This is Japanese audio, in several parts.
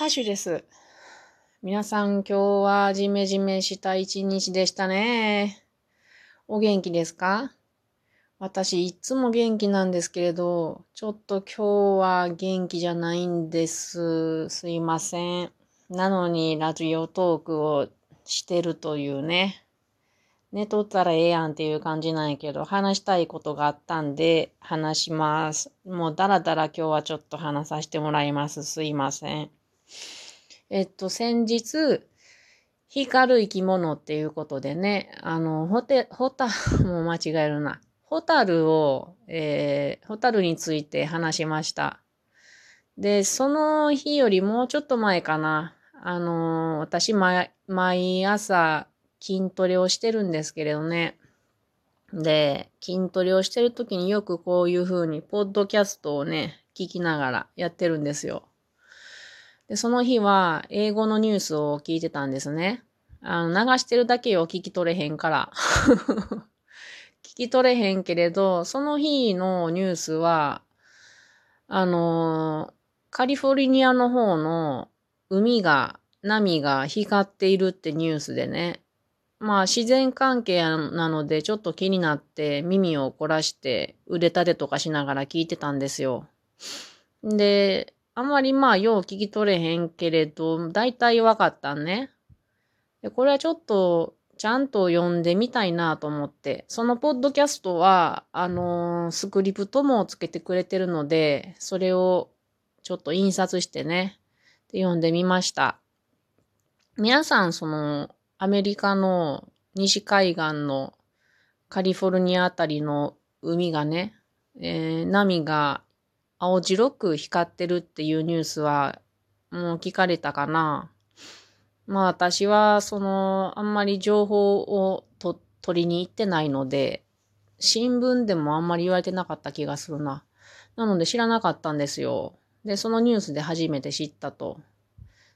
ハッシュです。皆さん今日はジメジメした一日でしたね。お元気ですか？私いつも元気なんですけれど、ちょっと今日は元気じゃないんです。すいません。なのにラジオトークをしてるというね。寝とったらええやんっていう感じなんやけど、話したいことがあったんで話します。もうだらだら今日はちょっと話させてもらいます。すいません。えっと、先日、光る生き物っていうことでね、あの、ホテ、ホタ、もう間違えるな。ホタルを、えー、ホタルについて話しました。で、その日よりもうちょっと前かな。あの、私、毎、毎朝筋トレをしてるんですけれどね。で、筋トレをしてる時によくこういう風に、ポッドキャストをね、聞きながらやってるんですよ。で、その日は英語のニュースを聞いてたんですね。あの、流してるだけを聞き取れへんから。聞き取れへんけれど、その日のニュースは、あの、カリフォルニアの方の海が、波が光っているってニュースでね。まあ自然関係なのでちょっと気になって耳を凝らして腕立てとかしながら聞いてたんですよ。で、あんまりまあよう聞き取れへんけれど、だいたいわかったね。で、これはちょっとちゃんと読んでみたいなと思って、そのポッドキャストは、あのースクリプトもつけてくれてるので、それをちょっと印刷してね、で読んでみました。皆さん、その、アメリカの西海岸のカリフォルニアあたりの海がね、えー波が青白く光ってるっていうニュースはもう聞かれたかな。まあ私はそのあんまり情報をと取りに行ってないので、新聞でもあんまり言われてなかった気がするな。なので知らなかったんですよ。で、そのニュースで初めて知ったと。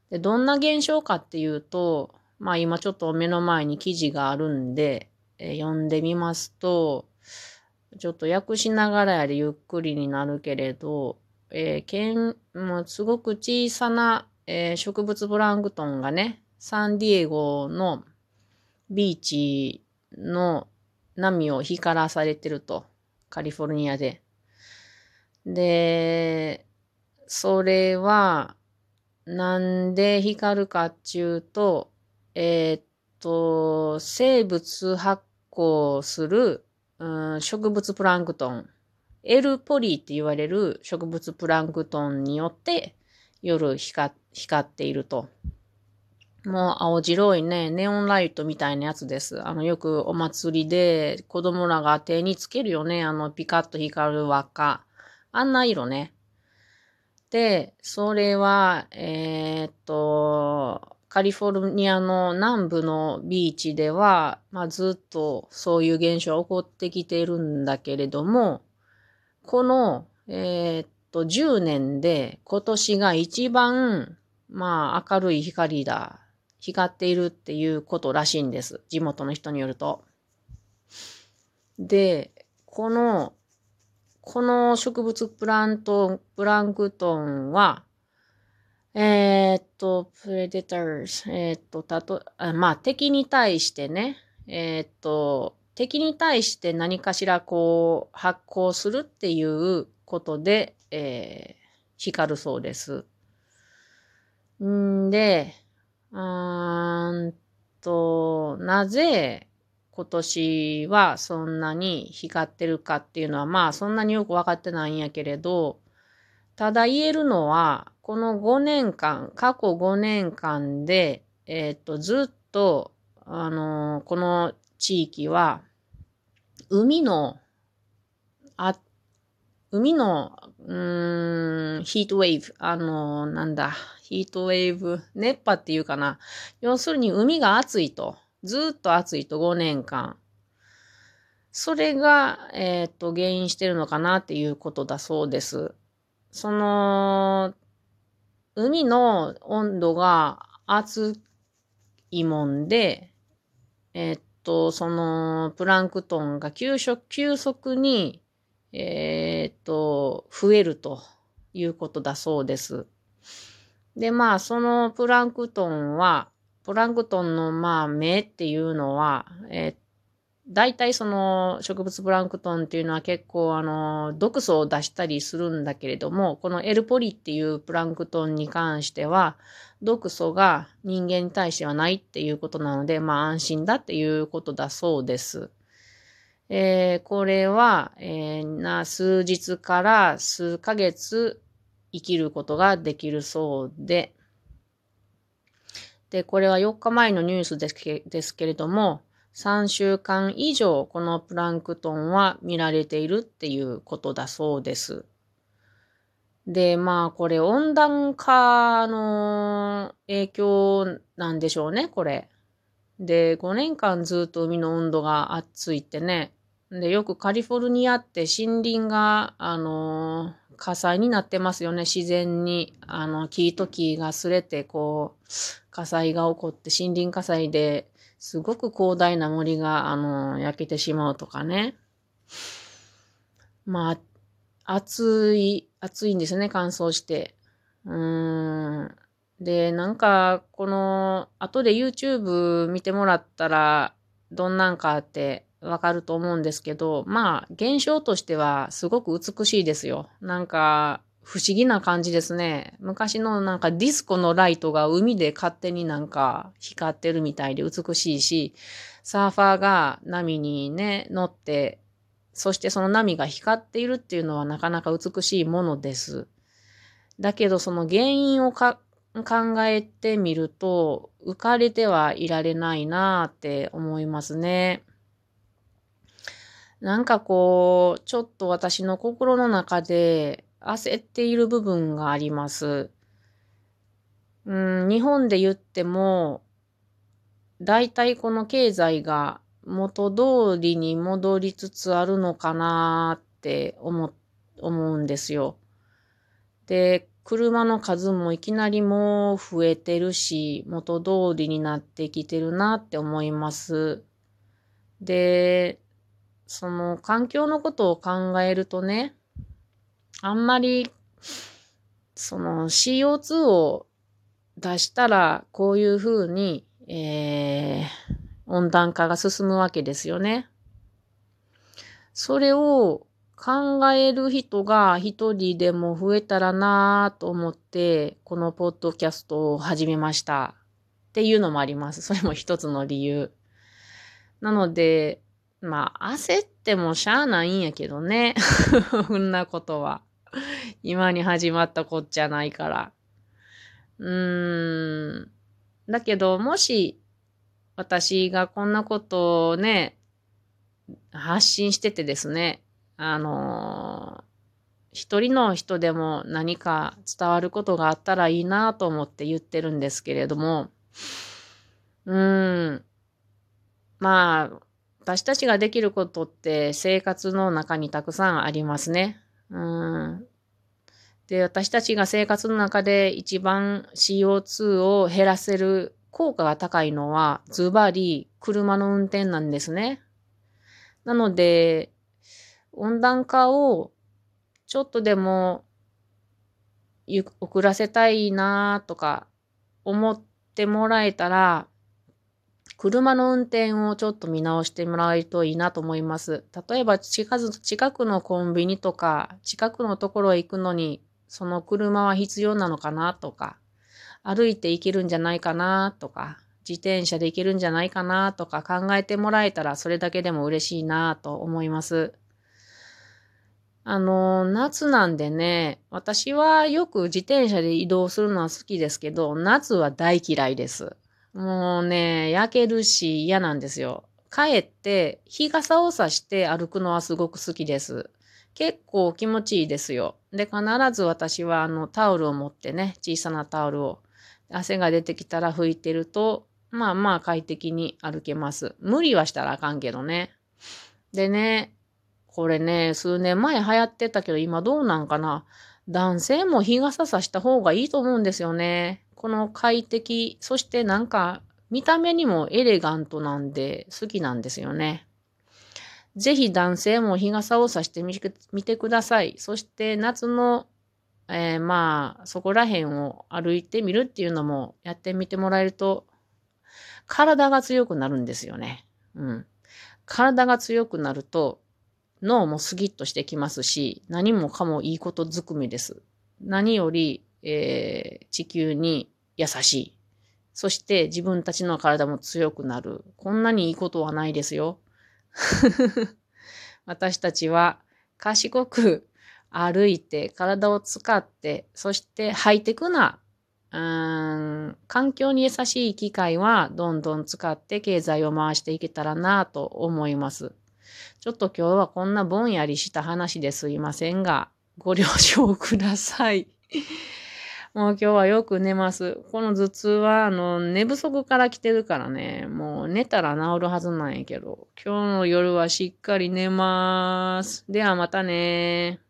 で、どんな現象かっていうと、まあ今ちょっと目の前に記事があるんで、え読んでみますと、ちょっと訳しながらやでゆっくりになるけれど、えーけんもうすごく小さな、えー植物プランクトンがね、サンディエゴのビーチの波を光らされてると。カリフォルニアで。で、それは、なんで光るかっちゅうと、えーっと、生物発光する、うん植物プランクトン、エルポリーって言われる植物プランクトンによって夜光光っていると。もう青白いね、ネオンライトみたいなやつです。あの、よくお祭りで子供らが手につけるよね。あの、ピカッと光る輪っか。あんな色ね。で、それは、えーっと、カリフォルニアの南部のビーチでは、まあ、ずっとそういう現象が起こってきているんだけれども、この、えーっと、10年で今年が一番、まあ、明るい光だ、光っているっていうことらしいんです。地元の人によると。で、この、この植物プラント、プランクトンは、えーっと、プレデターズ、えーっと、たと、あまあ、敵に対してね、えーっと、敵に対して何かしらこう、発光するっていうことで、えー光るそうです。んで、うーんと、なぜ今年はそんなに光ってるかっていうのは、まあそんなによくわかってないんやけれど、ただ言えるのは、この5年間、過去5年間で、えっ、と、ずっと、あのこの地域は、海の、あ、海の、うーん、ヒートウェーブ、あのなんだ、ヒートウェーブ、熱波っていうかな。要するに海が暑いと。ずっと暑いと5年間。それが、えっ、と、原因してるのかなっていうことだそうです。その、海の温度が暑いもんで、えっと、その、プランクトンが急速、急速に、えっと、増えるということだそうです。で、まあ、そのプランクトンは、プランクトンの、まあ、目っていうのは、えー、大体その植物プランクトンっていうのは結構あの毒素を出したりするんだけれども、このエルポリっていうプランクトンに関しては毒素が人間に対してはないっていうことなので、まあ安心だっていうことだそうです。えー、これは、えー、な数日から数ヶ月生きることができるそうで、で、これは4日前のニュースですけですけれども、3週間以上このプランクトンは見られているっていうことだそうです。で、まあこれ温暖化の影響なんでしょうね、これ。で、5年間ずっと海の温度が暑いってね。で、よくカリフォルニアって森林が、あの火災になってますよね。自然に、あの、木と木が擦れて、こう、火災が起こって森林火災ですごく広大な森が、あの、焼けてしまうとかね。まあ、暑い、暑いんですね、乾燥して。うーん。で、なんか、この、後で YouTube 見てもらったら、どんなんかってわかると思うんですけど、まあ、現象としてはすごく美しいですよ。なんか、不思議な感じですね。昔のなんかディスコのライトが海で勝手になんか光ってるみたいで美しいし、サーファーが波にね、乗って、そしてその波が光っているっていうのはなかなか美しいものです。だけどその原因を考えてみると、浮かれてはいられないなって思いますね。なんかこう、ちょっと私の心の中で、焦っている部分があります。うん、日本で言っても、大体この経済が元通りに戻りつつあるのかなって思、思うんですよ。で、車の数もいきなりもう増えてるし、元通りになってきてるなって思います。で、その環境のことを考えるとね、あんまり、その CO2 を出したら、こういうふうに、えー、温暖化が進むわけですよね。それを考える人が一人でも増えたらなぁと思って、このポッドキャストを始めました。っていうのもあります。それも一つの理由。なので、まあ、焦ってもしゃあないんやけどね。そんなことは。今に始まったこっちゃないから。うーん。だけど、もし、私がこんなことをね、発信しててですね、あのー、一人の人でも何か伝わることがあったらいいなと思って言ってるんですけれども、うん。まあ、私たちができることって生活の中にたくさんありますね。うん。で、私たちが生活の中で一番 CO2 を減らせる効果が高いのは、ズバリ車の運転なんですね。なので、温暖化をちょっとでも遅らせたいなとか思ってもらえたら、車の運転をちょっと見直してもらえるといいなと思います。例えば近くのコンビニとか、近くのところへ行くのにその車は必要なのかなとか、歩いて行けるんじゃないかなとか、自転車で行けるんじゃないかなとか考えてもらえたらそれだけでも嬉しいなと思います。あの、夏なんでね、私はよく自転車で移動するのは好きですけど、夏は大嫌いです。もうね、焼けるし嫌なんですよ。帰って日傘を差して歩くのはすごく好きです。結構気持ちいいですよ。で、必ず私はあのタオルを持ってね、小さなタオルを、汗が出てきたら拭いてると、まあまあ快適に歩けます。無理はしたらあかんけどね。でね、これね、数年前流行ってたけど今どうなんかな。男性も日傘さした方がいいと思うんですよね。この快適、そしてなんか見た目にもエレガントなんで好きなんですよね。ぜひ男性も日傘をさしてみてください。そして夏のえー、まあ、そこら辺を歩いてみるっていうのもやってみてもらえると、体が強くなるんですよね。うん。体が強くなると、脳もスギッとしてきますし、何もかもいいことずくめです。何より、えー、地球に優しい。そして自分たちの体も強くなる。こんなにいいことはないですよ。私たちは賢く歩いて体を使って、そしてハイテクな、うーん、環境に優しい機械はどんどん使って経済を回していけたらなと思います。ちょっと今日はこんなぼんやりした話ですいませんが、ご了承ください。もう今日はよく寝ます。この頭痛は、あの、寝不足から来てるからね、もう寝たら治るはずなんやけど、今日の夜はしっかり寝ます。ではまたね